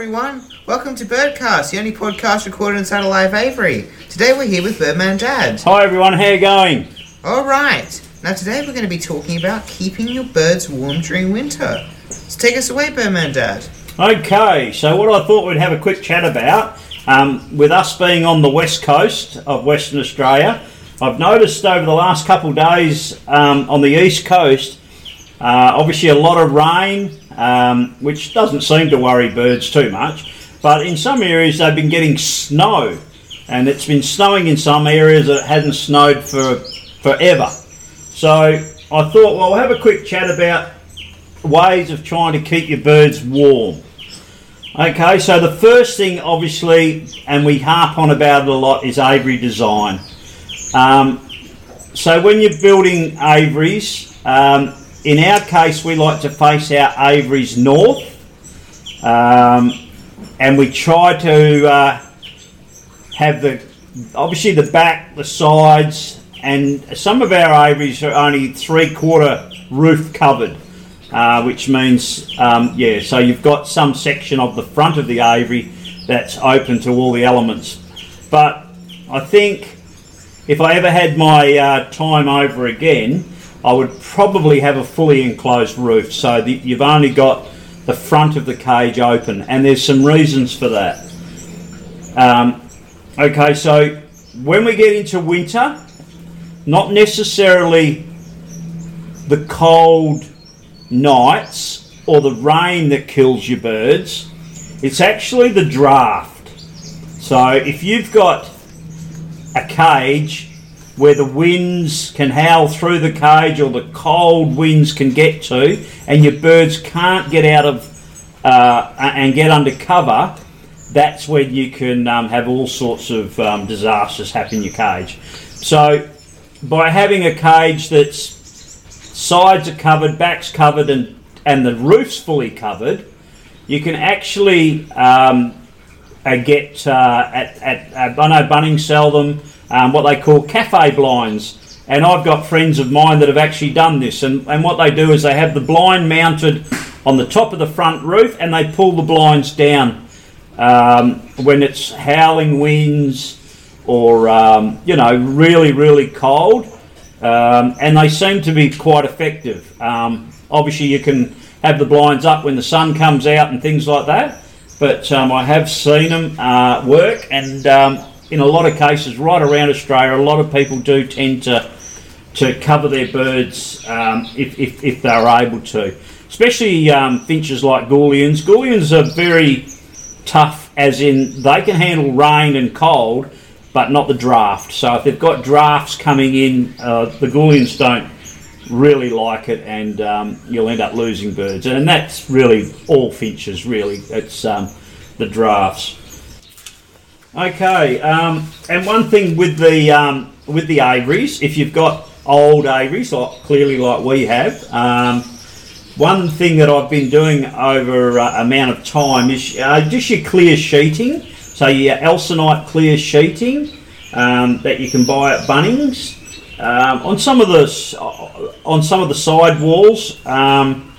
everyone. Welcome to Birdcast, the only podcast recorded inside a live aviary. Today we're here with Birdman Dad. Hi everyone, how you going? All right. Now today we're going to be talking about keeping your birds warm during winter. So take us away, Birdman Dad. Okay, so what I thought we'd have a quick chat about, um, with us being on the west coast of Western Australia, I've noticed over the last couple of days um, on the east coast, uh, obviously a lot of rain, um, which doesn't seem to worry birds too much, but in some areas they've been getting snow, and it's been snowing in some areas that hadn't snowed for forever. So I thought, well, we'll have a quick chat about ways of trying to keep your birds warm. Okay, so the first thing, obviously, and we harp on about it a lot, is aviary design. Um, so when you're building aviaries, um, in our case, we like to face our aviaries north, um, and we try to uh, have the obviously the back, the sides, and some of our aviaries are only three quarter roof covered. Uh, which means, um, yeah, so you've got some section of the front of the aviary that's open to all the elements. But I think if I ever had my uh, time over again, I would probably have a fully enclosed roof so that you've only got the front of the cage open, and there's some reasons for that. Um, okay, so when we get into winter, not necessarily the cold nights or the rain that kills your birds, it's actually the draft. So if you've got a cage where the winds can howl through the cage or the cold winds can get to, and your birds can't get out of uh, and get under cover, that's when you can um, have all sorts of um, disasters happen in your cage. So, by having a cage that's sides are covered, back's covered, and and the roof's fully covered, you can actually um, uh, get uh, at, at uh, I know Bunnings sell them um, what they call cafe blinds, and I've got friends of mine that have actually done this. And, and what they do is they have the blind mounted on the top of the front roof, and they pull the blinds down um, when it's howling winds or um, you know really really cold. Um, and they seem to be quite effective. Um, obviously, you can have the blinds up when the sun comes out and things like that. But um, I have seen them uh, work, and um, in a lot of cases, right around Australia, a lot of people do tend to to cover their birds um, if, if, if they're able to. Especially um, finches like Gouldians. Gouldians are very tough, as in they can handle rain and cold, but not the draft. So if they've got drafts coming in, uh, the Gouldians don't really like it, and um, you'll end up losing birds. And that's really all finches. Really, it's um, the drafts. Okay, um, and one thing with the um, with the aviaries, if you've got old aviaries, like clearly like we have, um, one thing that I've been doing over uh, amount of time is uh, just your clear sheeting. So your Alsynite clear sheeting um, that you can buy at Bunnings. Um, on some of the on some of the side walls, um,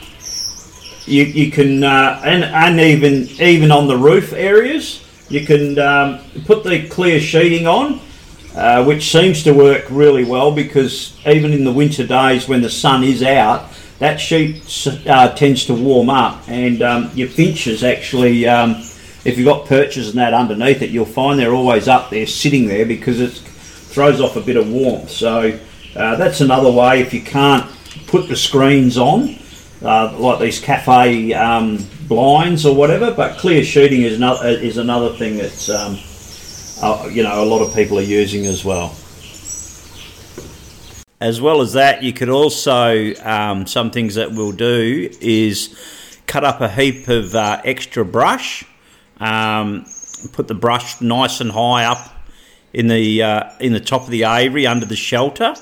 you, you can uh, and, and even even on the roof areas, you can um, put the clear sheeting on, uh, which seems to work really well because even in the winter days when the sun is out, that sheet uh, tends to warm up, and um, your finches actually. Um, if you've got perches and that underneath it, you'll find they're always up there sitting there because it throws off a bit of warmth. So uh, that's another way if you can't put the screens on, uh, like these cafe um, blinds or whatever. But clear sheeting is another is another thing that's um, uh, you know a lot of people are using as well. As well as that, you could also um, some things that we'll do is cut up a heap of uh, extra brush, um, put the brush nice and high up in the uh, in the top of the aviary under the shelter.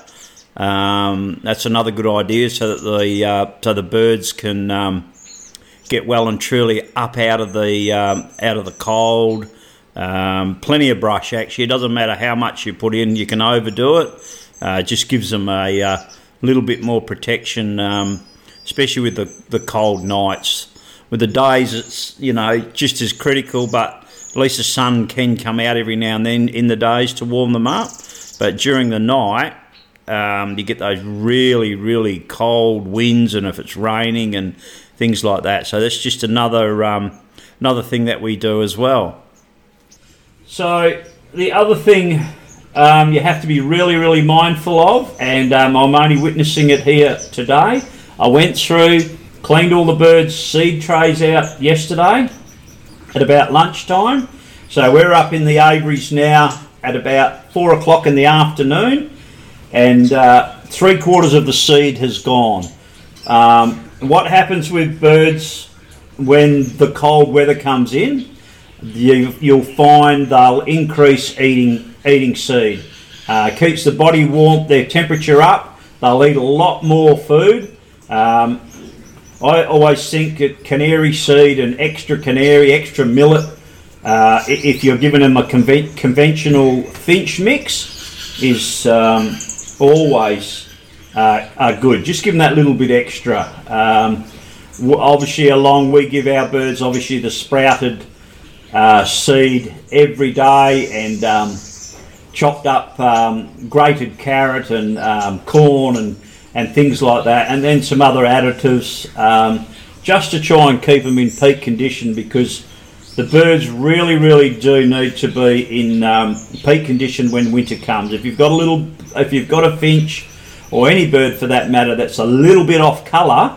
Um, that's another good idea, so that the uh, so the birds can um, get well and truly up out of the um, out of the cold. Um, plenty of brush actually. It doesn't matter how much you put in, you can overdo it. Uh, just gives them a uh, little bit more protection, um, especially with the, the cold nights. with the days, it's you know just as critical, but at least the sun can come out every now and then in the days to warm them up. But during the night, um, you get those really, really cold winds, and if it's raining and things like that. So that's just another um, another thing that we do as well. So the other thing um, you have to be really, really mindful of, and um, I'm only witnessing it here today. I went through, cleaned all the birds' seed trays out yesterday at about lunchtime. So we're up in the aviaries now at about four o'clock in the afternoon, and uh, three quarters of the seed has gone. Um, what happens with birds when the cold weather comes in? You, you'll find they'll increase eating eating seed. Uh, keeps the body warm, their temperature up. They'll eat a lot more food. Um, I always think that canary seed and extra canary, extra millet, uh, if you're giving them a conven- conventional finch mix, is um, always uh, are good. Just give them that little bit extra. Um, obviously, along we give our birds obviously the sprouted uh, seed every day and um, chopped up um, grated carrot and um, corn and and things like that, and then some other additives um, just to try and keep them in peak condition because the birds really, really do need to be in um, peak condition when winter comes. If you've got a little, if you've got a finch or any bird for that matter that's a little bit off colour,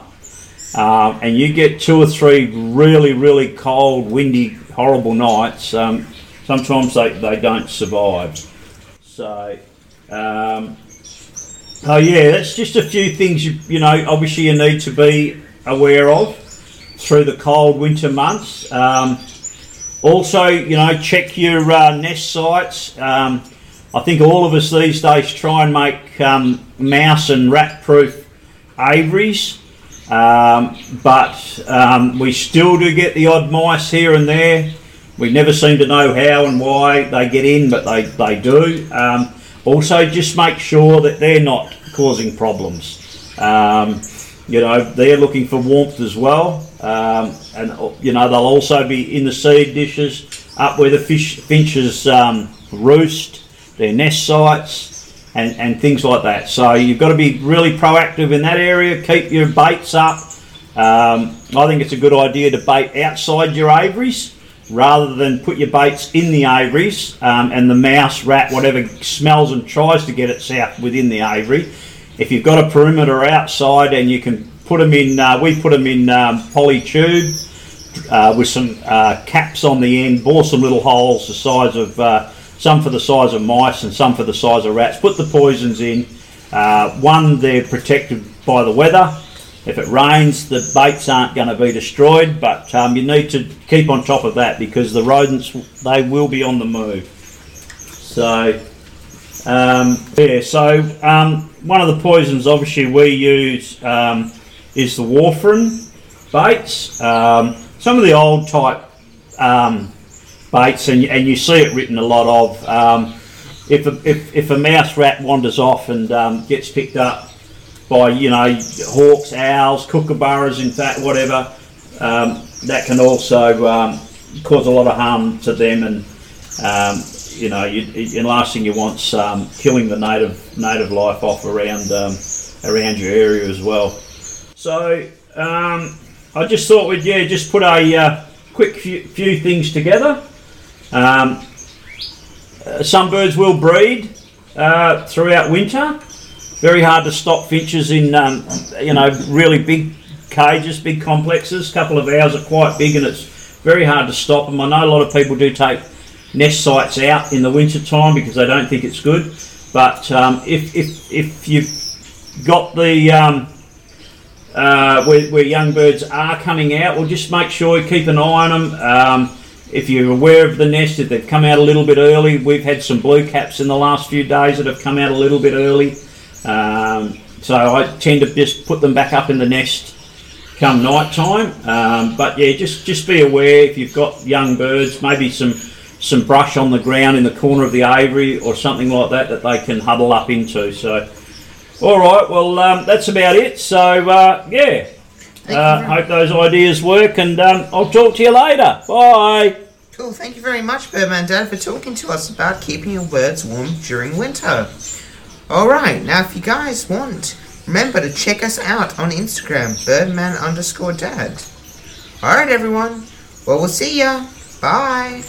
uh, and you get two or three really, really cold, windy, horrible nights, um, sometimes they, they don't survive. So, um, oh yeah, that's just a few things you, you know. Obviously, you need to be aware of through the cold winter months. Um, also, you know, check your uh, nest sites. Um, I think all of us these days try and make um, mouse and rat proof aviaries, um, but um, we still do get the odd mice here and there. We never seem to know how and why they get in, but they, they do. Um, also, just make sure that they're not causing problems. Um, you know, they're looking for warmth as well. Um, and, you know, they'll also be in the seed dishes, up where the fish finches roost, their nest sites, and, and things like that. So you've got to be really proactive in that area. Keep your baits up. Um, I think it's a good idea to bait outside your aviaries rather than put your baits in the aviaries um, and the mouse, rat, whatever smells and tries to get itself within the aviary. If you've got a perimeter outside and you can put them in, uh, we put them in um, poly tube uh, with some uh, caps on the end, bore some little holes the size of, uh, some for the size of mice and some for the size of rats. Put the poisons in. Uh, one, they're protected by the weather. If it rains, the baits aren't going to be destroyed, but um, you need to keep on top of that because the rodents they will be on the move. So, um, yeah. So um, one of the poisons, obviously, we use um, is the warfarin baits. Um, some of the old type um, baits, and, and you see it written a lot of. if, a, if, if a mouse rat wanders off and gets picked up by you know hawks, owls, kookaburras, in fact, whatever. Um, that can also um, cause a lot of harm to them, and um, you know, you, the last thing you want's um, killing the native native life off around um, around your area as well. So um, I just thought we'd yeah just put a uh, quick few, few, things together. Uh, some birds will breed uh, throughout winter. Very hard to stop finches in, um, you know, really big cages, big complexes. A couple of ours are quite big and it's very hard to stop them. I know a lot of people do take nest sites out in the winter time because they don't think it's good. But um, if, if, if you've got the um, uh, where, where, young birds are coming out, well, just make sure you keep an eye on them. Um, if you're aware of the nest, if they've come out a little bit early, we've had some blue caps in the last few days that have come out a little bit early. Um, so I tend to just put them back up in the nest come night time. Um, but yeah, just just be aware if you've got young birds, maybe some some brush on the ground in the corner of the aviary or something like that that they can huddle up into. So, all right, well um, that's about it. So uh, yeah, Uh, you hope those ideas work, and um, I'll talk to you later. Bye. Cool. Thank you very much, Birdman Dad, for talking to us about keeping your birds warm during winter. Alright, now if you guys want, remember to check us out on Instagram, birdman underscore dad. Alright, everyone. Well, we'll see ya. Bye.